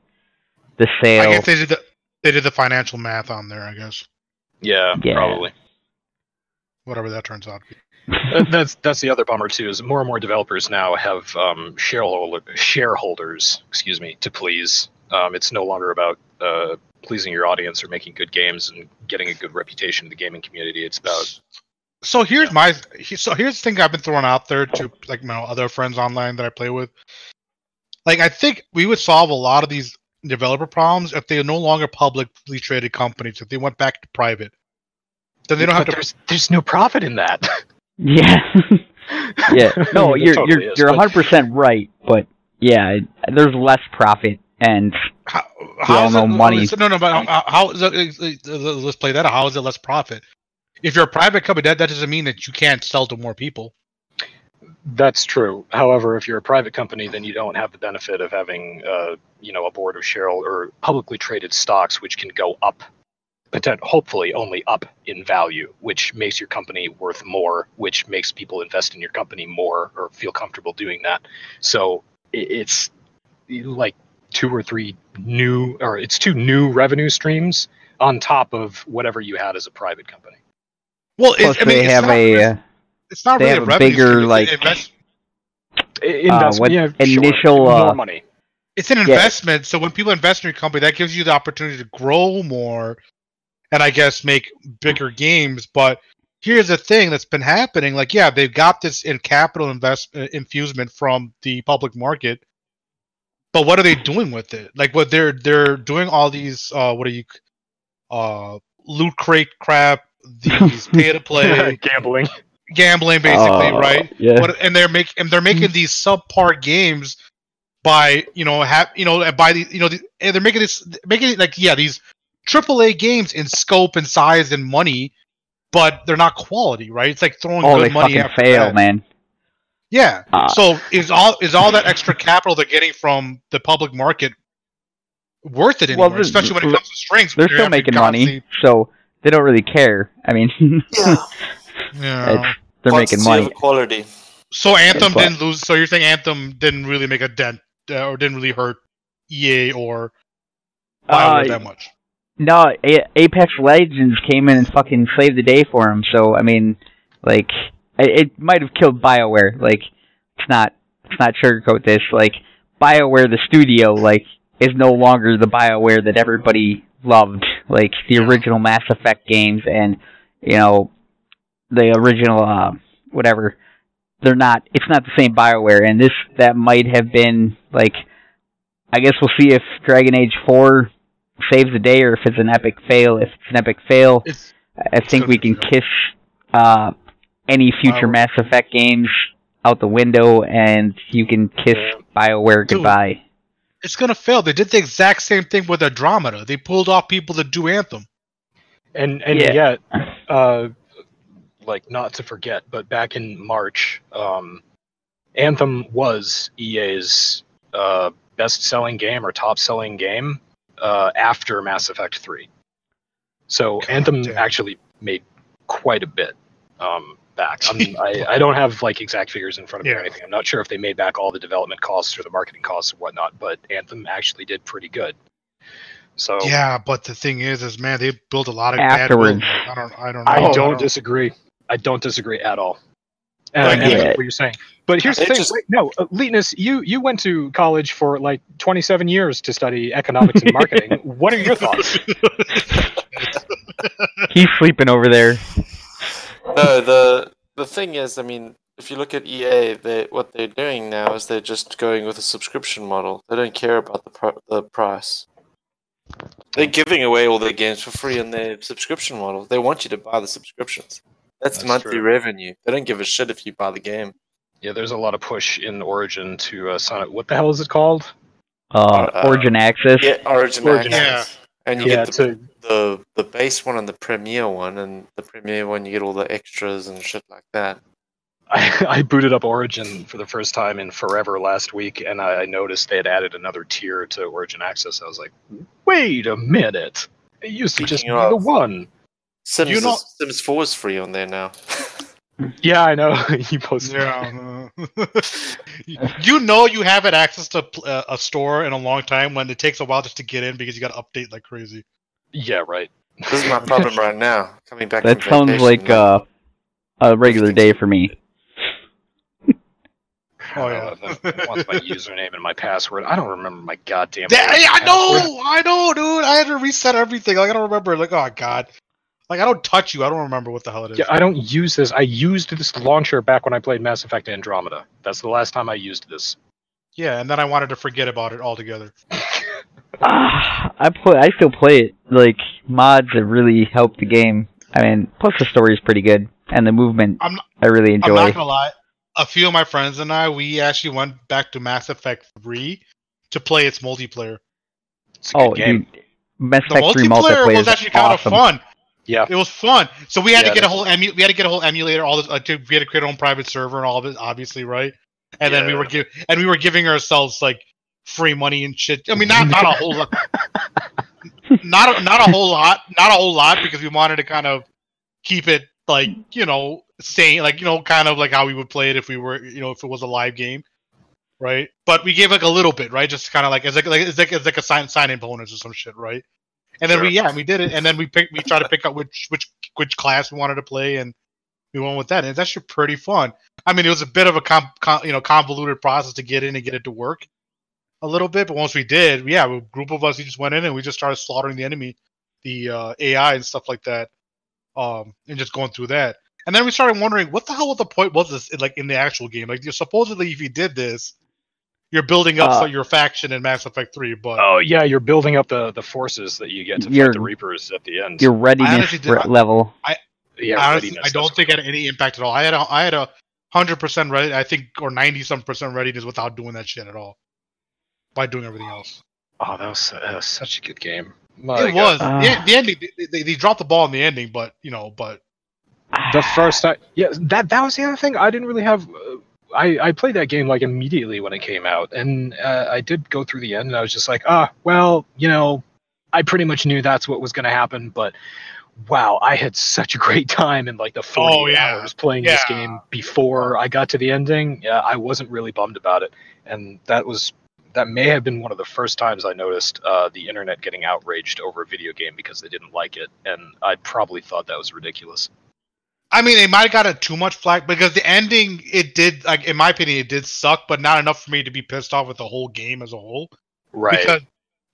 the sale. I guess they did the they did the financial math on there. I guess Yeah, Yeah. probably. whatever that turns out. to be. That's that's the other bummer too. Is more and more developers now have um, shareholder shareholders, excuse me, to please. Um, it's no longer about uh, pleasing your audience or making good games and getting a good reputation in the gaming community. It's about So here's my so here's the thing I've been throwing out there to like my other friends online that I play with. Like I think we would solve a lot of these developer problems if they are no longer publicly traded companies. If they went back to private, then they don't have But to. There's there's no profit in that. yeah, yeah. No, you're totally you're is, you're but- 100 percent right, but yeah, there's less profit, and How, all how's know it, money. No, no, but how, how is it? Let's play that. How is it less profit? If you're a private company, that, that doesn't mean that you can't sell to more people. That's true. However, if you're a private company, then you don't have the benefit of having, uh, you know, a board of shareholder or publicly traded stocks, which can go up, potent- hopefully only up in value, which makes your company worth more, which makes people invest in your company more or feel comfortable doing that. So it's like two or three new, or it's two new revenue streams on top of whatever you had as a private company. Well, plus it's, I mean, they it's have not, a uh, It's not they really have a a revenue bigger, stream, like- invest- Investment, what yeah, sure, initial, more uh, money. it's an investment. So when people invest in your company, that gives you the opportunity to grow more, and I guess make bigger games. But here's the thing that's been happening: like, yeah, they've got this in capital invest uh, infusement from the public market, but what are they doing with it? Like, what they're they're doing all these uh, what are you, uh, loot crate crap, these pay to play gambling. gambling, basically, uh, right? Yeah, What, and they're making and they're making these subpar games by you know have you know by the you know the, and they're making this making it like yeah these AAA games in scope and size and money, but they're not quality, right? It's like throwing oh, good they money fucking after fail, that. man. Yeah. Uh, so is all is all that extra capital they're getting from the public market worth it Well, anymore? this- Especially when it comes to strings. They're still making money, so they don't really care. I mean, Yeah. Yeah. they're making money. quality. So Anthem but- didn't lose. So you're saying Anthem didn't really make a dent, uh, or didn't really hurt EA or BioWare Uh, that much. No, A- Apex Legends came in and fucking saved the day for him. So I mean, like, it, it might have killed Bioware. Like, it's not, it's not sugarcoat this. Like, Bioware, the studio, like, is no longer the Bioware that everybody loved. Like the original Mass Effect games and you know the original uh, whatever. They're not. It's not the same Bioware, and this that might have been like. I guess we'll see if Dragon Age Four saves the day or if it's an epic fail. If it's an epic fail, It's I think we can fail. kiss uh, any future Bioware. Mass Effect games out the window, and you can kiss Yeah. Bioware Dude. Goodbye. it's gonna fail. They did the exact same thing with Andromeda. They pulled off people to do Anthem. and and Yeah. yet uh like not to forget, but back in March, um, Anthem was EA's uh, best-selling game or top-selling game uh, after Mass Effect Three. So God Anthem damn. actually made quite a bit um, back. I'm, I, I don't have like exact figures in front of me or anything. I'm not sure if they made back all the development costs or the marketing costs or whatnot, but Anthem actually did pretty good. So Yeah, but the thing is, is man, they built a lot of bad Afterwards. will. I don't, I don't know. I I don't disagree. I don't disagree at all. And Like, I what you're saying. But here's the It thing. just- wait, no, uh, Leetness, you you went to college for like 27 years to study economics and marketing. what are your thoughts? He's sleeping over there. No, the the thing is, I mean, if you look at EA, they what they're doing now is they're just going with a subscription model. They don't care about the pro- the price. They're giving away all their games for free in their subscription model. They want you to buy the subscriptions. That's, That's monthly true. revenue. They don't give a shit if you buy the game. Yeah, there's a lot of push in Origin to uh, sign up. What the hell is it called? Uh, Uh, Origin Access. Yeah, Origin, Origin. Access. And you Yeah, get the, the the base one and the premiere one, and the premiere one you get all the extras and shit like that. I, I booted up Origin for the first time in forever last week, and I, I noticed they had added another tier to Origin Access. I was like, wait a minute. It used to just be the one. Sims You is, Sims Four is free on there now. Yeah, I know. you posted. Yeah. uh, you know you haven't access to uh, a store in a long time when it takes a while just to get in because you got to update like crazy. Yeah, right. This is my problem right now. Coming back. That from sounds vacation, like uh, a regular day for me. Oh, yeah. don't know, that wants my username and my password. I don't remember my goddamn. Yeah, Origin I password. know, I know, dude. I had to reset everything. Like I don't remember. Like oh god, like I don't touch you. I don't remember what the hell it is. Yeah, I don't use this. I used this launcher back when I played Mass Effect Andromeda. That's the last time I used this. Yeah, and then I wanted to forget about it altogether. Ah, I play. I still play it. Like mods have really helped the game. I mean, plus the story is pretty good, and the movement I'm not- I really enjoy. I'm enjoy. not gonna lie. A few of my friends and I, we actually went back to Mass Effect 3 to play its multiplayer. It's a good oh, game. dude, Mass The Effect 3 multiplayer multiplayer was is actually kind of fun. Yeah. It was fun. So we had Yeah, to get a whole emu- we had to get a whole emulator. All this, uh, to, we had to create our own private server and all of it, obviously, right? And then we were give, and we were giving ourselves like free money and shit. I mean, not not a whole lot, not a, not a whole lot, not a whole lot, because we wanted to kind of keep it like you know sane, like you know, kind of like how we would play it if we were you know if it was a live game, right? But we gave like a little bit, right? Just kind of like it's like, like it's like it's like a sign sign in bonus or some shit, right? And then we Sure. yeah we did it, and then we picked we tried to pick out which which which class we wanted to play, and we went with that, and actually pretty fun. I mean, it was a bit of a com, com, you know convoluted process to get in and get it to work a little bit, but once we did, yeah, a group of us we just went in and we just started slaughtering the enemy, the uh, AI and stuff like that, um, and just going through that. And then we started wondering what the hell was the point was this like in the actual game? Like, you supposedly, if you did this, you're building up Uh, so your faction in Mass Effect Three, but Oh yeah, you're building up the, the forces that you get to fight the Reapers at the end. Your readiness honestly did- re- level. yeah, I, honestly, readiness, I don't think what- it had any impact at all. I had a, I had a hundred percent ready, I think, or ninety some percent readiness without doing that shit at all. By doing everything else, Oh, that was uh, such a good game. My it God. was Uh, the, the ending. They, they, they dropped the ball in the ending, but you know, but the first time. Yeah, that that was the other thing. I didn't really have. I I played that game like immediately when it came out, and uh, I did go through the end, and I was just like, ah, well, you know, I pretty much knew that's what was going to happen, but. Wow, I had such a great time in like the 40 Oh, yeah. hours playing this game before I got to the ending. Yeah, I wasn't really bummed about it, and that was that may have been one of the first times I noticed uh, the internet getting outraged over a video game because they didn't like it, and I probably thought that was ridiculous. I mean, it might have gotten too much flack because the ending, it did, like in my opinion, it did suck, but not enough for me to be pissed off with the whole game as a whole. Right. Because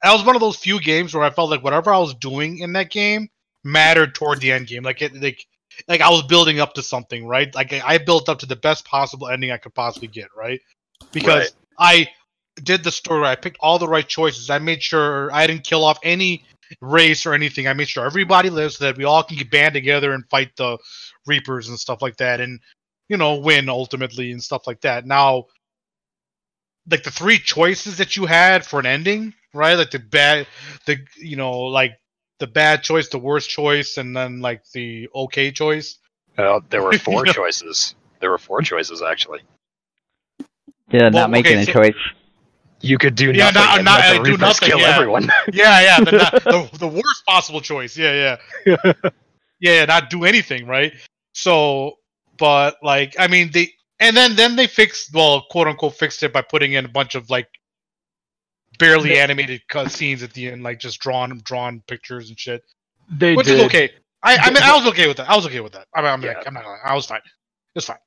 that was one of those few games where I felt like whatever I was doing in that game mattered toward the end game. Like it, like, like I was building up to something, right? Like I built up to the best possible ending I could possibly get, right? Because I did the story. I picked all the right choices. I made sure I didn't kill off any race or anything. I made sure everybody lives so that we all can get band together and fight the Reapers and stuff like that, and you know win ultimately and stuff like that. Now, like the three choices that you had for an ending, right? Like the bad, the you know like the bad choice, the worst choice, and then like the okay choice. Uh, there were four Yeah. choices. There were four choices actually. Yeah, Well, not making okay, a so- choice. You could do Yeah, nothing not- and not- uh, do nothing, kill yeah. everyone. Yeah, yeah, the, the, the, the worst possible choice. Yeah, yeah, yeah, not do anything, right? So, but like, I mean, they and then then they fixed, well, quote unquote, fixed it by putting in a bunch of like barely animated cut scenes at the end, like just drawn drawn pictures and shit, they which did. is okay. I, I mean, I was okay with that. I was okay with that. I mean, I'm, Yeah. like, I'm not. Gonna, I was fine. It's fine.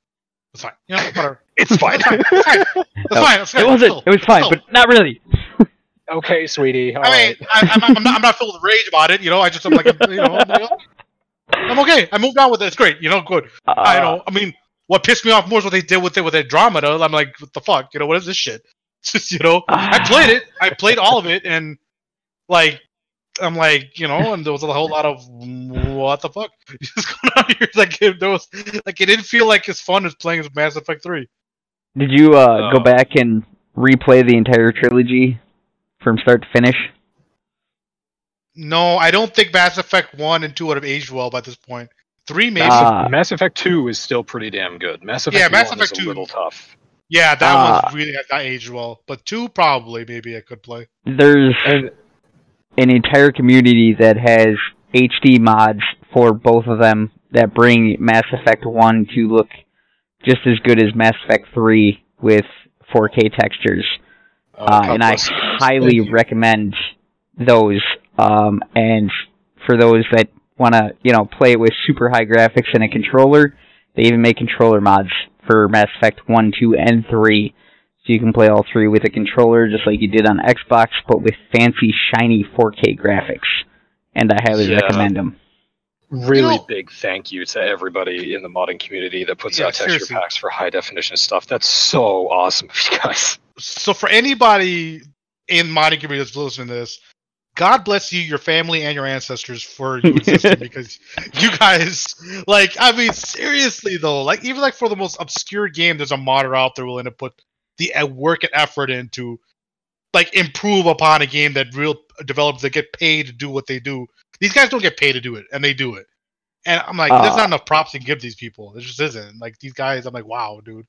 It's fine. You know, whatever. It's fine. It's fine. It's No, fine. It's fine. It wasn't. Still. It was fine, still. but not really. okay, sweetie. all I mean, right. I, I'm, I'm, not, I'm not filled with rage about it. You know, I just I'm like, you know, I'm, you know, I'm okay. I moved on with it. It's great. You know, good. Uh, I know. I mean, what pissed me off more is what they did with it with Andromeda. I'm like, what the fuck? You know, what is this shit? Just, you know, I played it. I played all of it, and like, I'm like, you know, and there was a whole lot of what the fuck is going on here. Like, it, there was like, it didn't feel like as fun as playing as Mass Effect Three. Did you uh, go Oh. back and replay the entire trilogy from start to finish? No, I don't think Mass Effect One and Two would have aged well by this point. Three maybe. Ah. Mass Effect Two is still pretty damn good. Mass Effect Yeah, Mass One Effect is a little tough. Yeah, that Ah. was really that aged well. But two probably maybe I could play. There's And an entire community that has HD mods for both of them that bring Mass Effect 1 to look just as good as Mass Effect 3 with 4K textures. Uh, and I highly recommend those. Um, and for those that want to, you know, play it with super high graphics and a controller, they even make controller mods for Mass Effect 1, 2, and 3. So you can play all three with a controller just like you did on Xbox, but with fancy, shiny 4K graphics. And I highly Yeah. recommend them. really You know- big thank you to everybody in the modding community that puts Yeah, out texture seriously. packs for high definition stuff. That's so awesome of you guys. So for anybody in modding community that's listening to this, God bless you, your family, and your ancestors for you existing because you guys, like, I mean, seriously though, like even like for the most obscure game, there's a modder out there willing to put the uh, work and effort into, like, improve upon a game that real developers that get paid to do what they do. These guys don't get paid to do it, and they do it. And I'm like, there's Uh. not enough props to give these people. There just isn't. Like these guys, I'm like, wow, dude.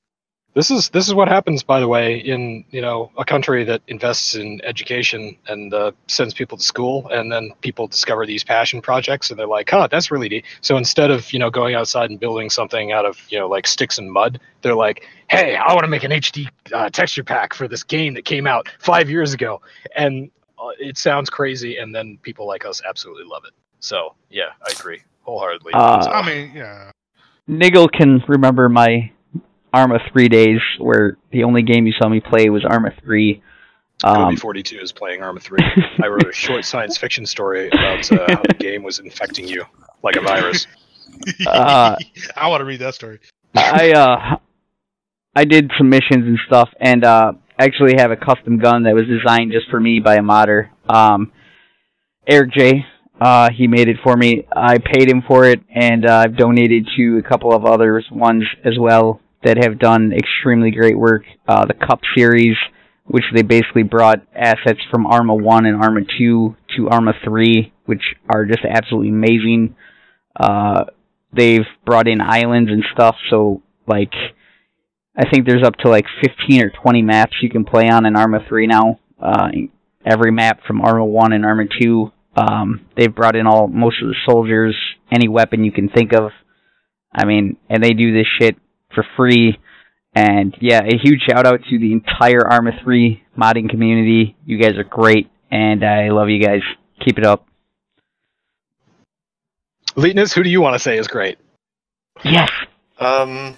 This is this is what happens, by the way, in you know a country that invests in education and uh, sends people to school, and then people discover these passion projects, and they're like, "Huh, that's really neat." So instead of you know going outside and building something out of you know like sticks and mud, they're like, "Hey, I want to make an HD uh, texture pack for this game that came out five years ago," and uh, it sounds crazy, and then people like us absolutely love it. So yeah, I agree wholeheartedly. Uh, So- I mean, yeah. Niggle can remember my Arma 3 days where the only game you saw me play was Arma 3. Um, Kobe 42 is playing Arma 3. I wrote a short science fiction story about uh, how the game was infecting you like a virus. Uh, I want to read that story. I uh I did some missions and stuff and uh actually have a custom gun that was designed just for me by a modder. Um Eric J. Uh he made it for me. I paid him for it and uh, I've donated to a couple of others ones as well that have done extremely great work. Uh the Cup series which they basically brought assets from Arma 1 and Arma 2 to Arma 3 which are just absolutely amazing. Uh they've brought in islands and stuff so like I think there's up to like 15 or 20 maps you can play on in Arma 3 now. Uh, every map from Arma 1 and Arma 2. Um, they've brought in all most of the soldiers, any weapon you can think of. I mean, and they do this shit for free. And yeah, a huge shout out to the entire Arma 3 modding community. You guys are great, and I love you guys. Keep it up. Leetness, who do you want to say is great? Yes. Um,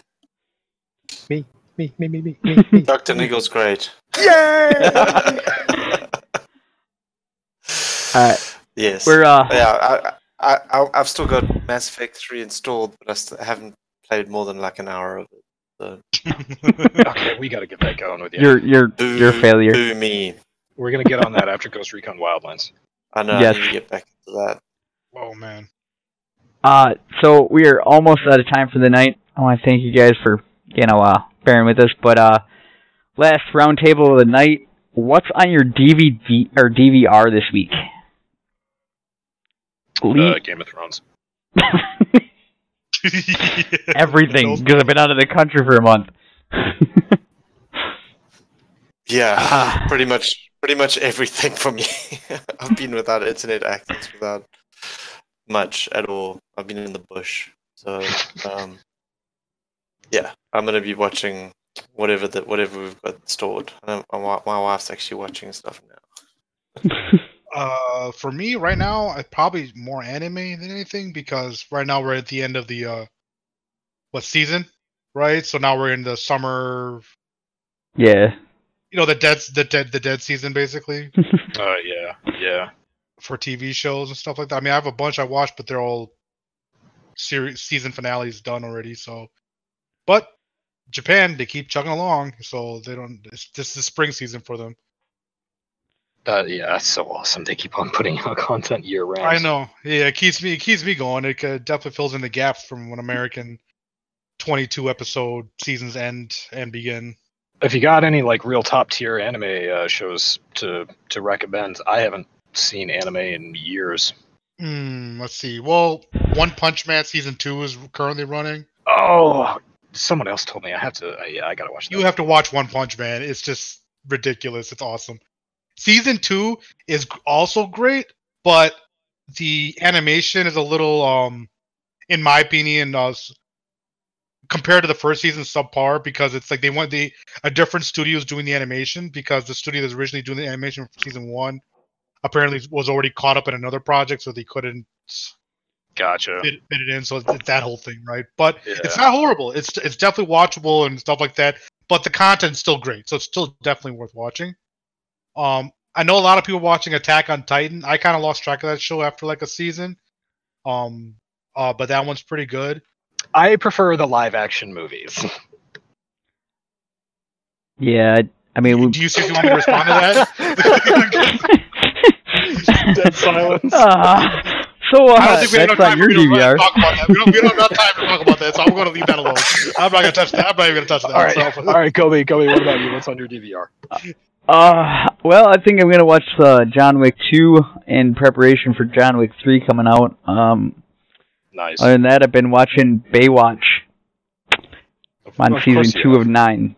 Me, me, me, me, me, me. Dr. Niggle's great. Yay! Uh, yes. we're uh, yeah, I, I, I, I've still got Mass Effect 3 installed, but I st- haven't played more than like an hour of it. So. okay, we got to get that going with you. you're you're you're a failure. Boo me. We're gonna get on that after Ghost Recon Wildlands. I know Yes. I need to get back into that. oh man. Uh, so we are almost out of time for the night. I want to thank you guys for you know uh bearing with us. But uh, last roundtable of the night. What's on your DVD or DVR this week? Uh, Lee- Game of Thrones. Everything because I've been out of the country for a month. Yeah, Ah. pretty much, pretty much everything for me. I've been without internet access, without much at all. I've been in the bush, so um, yeah, I'm gonna be watching whatever that whatever we've got stored. My my wife's actually watching stuff now. Uh, for me right now, I probably more anime than anything because right now we're at the end of the uh, what season, right? So now we're in the summer, yeah. you know, the dead, the dead, the dead season basically Uh, yeah, yeah. for TV shows and stuff like that. I mean, I have a bunch I watch, but they're all series season finales done already. So, but Japan, they keep chugging along, so they don't. It's, this is spring season for them. Uh, yeah, that's so awesome. They keep on putting out content year round. I know. Yeah, it keeps me it keeps me going. It uh, definitely fills in the gaps from when American 22 episode seasons end and begin. If you got any like real top tier anime uh, shows to to recommend, I haven't seen anime in years. Hmm, let's see. Well, One Punch Man season two is currently running. Oh, someone else told me I have to. Uh, yeah, I gotta watch that. You have to watch One Punch Man. It's just ridiculous. It's awesome. Season two is also great, but the animation is a little, um, in my opinion, uh, compared to the first season, subpar because it's like they want the a different studio is doing the animation because the studio that's originally doing the animation for season one apparently was already caught up in another project, so they couldn't Gotcha. fit, fit it in. So it's, it's that whole thing, right? But Yeah. it's not horrible. It's it's definitely watchable and stuff like that. But the content's still great, so it's still definitely worth watching. Um, I know a lot of people watching Attack on Titan. I kind of lost track of that show after like a season. Um, uh, but that one's pretty good. I prefer the live action movies. Yeah, I- I mean, we, Do you seriously want me to respond to that? Dead silence. Uh, so uh, I don't think we have that's enough on time your for me to DVR. talk about that. We don't, we don't have time to talk about that, so I'm going to leave that alone. I'm not going to touch that. I'm not even going to touch that. all right, so- all right, Kobe, Kobe. What about you? What's on your DVR? Uh, well, I think I'm gonna watch uh, John Wick 2 in preparation for John Wick 3 coming out. Um, Nice. other than that, I've been watching Baywatch. I'm on Of season two have. of nine.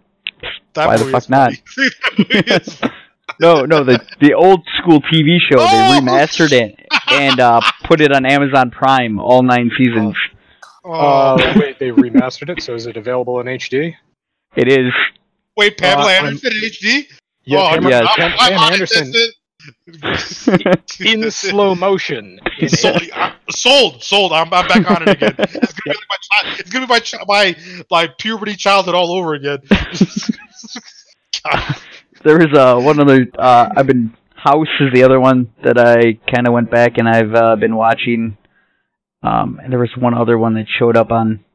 That Why the fuck is not? funny. That movie is No, no, the the old school TV show. Oh, they remastered it and uh, put it on Amazon Prime, all nine seasons. Oh, Uh, wait, they remastered it, so is it available in HD? It is. wait, Pamela uh, I'm- Anderson in HD? Yeah, oh, Pam, yeah. I'm- I'm Pam Anderson in slow motion. In sold, I'm- sold, sold. I'm, I'm back on it again. It's gonna be my it's gonna be my my my puberty childhood all over again. there is There uh, one other. Uh, I've been House is the other one that I kind of went back and I've uh, been watching. Um, and there was one other one that showed up on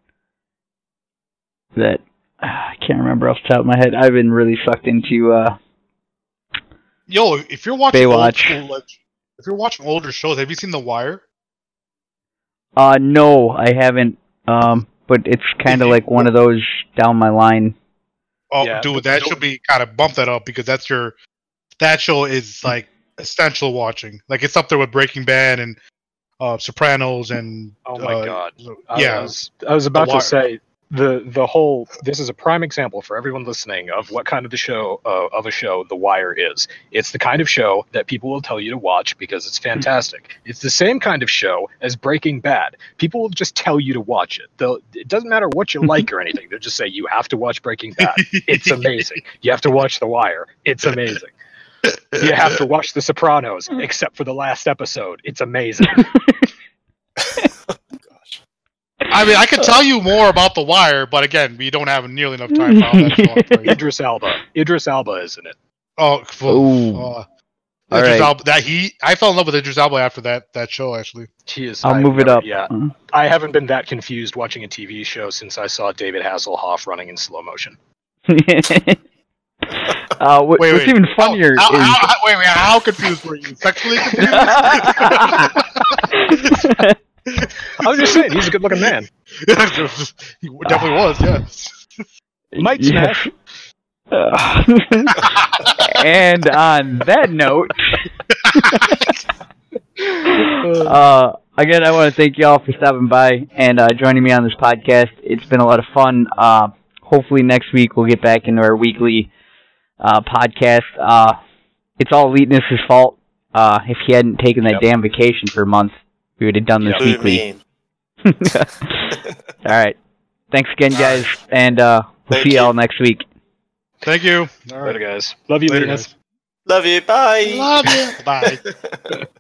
that uh, I can't remember off the top of my head. I've been really sucked into. Uh, Yo, if you're watching old Baywatch. school, like, if you're watching older shows, have you seen The Wire? uh, no, I haven't. Um, but it's kind of like one of those down my line. Oh, Yeah, dude, that should be kind of bump that up because that's your that show is like essential watching. Like it's up there with Breaking Bad and uh Sopranos and Oh my uh, god. I yeah. was, I was about to say the the whole. This is a prime example for everyone listening of what kind of the show uh, of a show The Wire is. It's the kind of show that people will tell you to watch because it's fantastic. It's the same kind of show as Breaking Bad. People will just tell you to watch it. They'll, it doesn't matter what you like or anything. They'll just say you have to watch Breaking Bad. It's amazing. You have to watch The Wire. It's amazing. You have to watch The Sopranos, except for the last episode. It's amazing. Gosh. I mean, I could tell you more about The Wire, but again, we don't have nearly enough time for that show. I'll tell you. Idris Elba. Idris Elba is in it. Oh, Ooh. uh, All Idris right. Elba, that he, I fell in love with Idris Elba after that that show. Actually, He is. I'll I've move it up. Yeah, Uh, I haven't been that confused watching a TV show since I saw David Hasselhoff running in slow motion. uh, what, Wait, what's wait. even funnier how, is. how, how, wait, wait, how confused were you? Sexually confused? I'm just saying, he's a good-looking man. he definitely was. Yeah. Might Yeah. smash. Uh, and on that note, uh, again, I want to thank y'all for stopping by and uh, joining me on this podcast. It's been a lot of fun. Uh, hopefully next week we'll get back into our weekly uh, podcast. Uh, it's all Eliteness' fault. Uh, if he hadn't taken that Yep. damn vacation for a month, we would have done this Yep. Boo weekly. all right. Thanks again, guys, and uh, we'll Thank see y'all next week. Thank you. All Later, guys. Love you, Later, Linus. guys. Love you. Bye. Love you. Bye.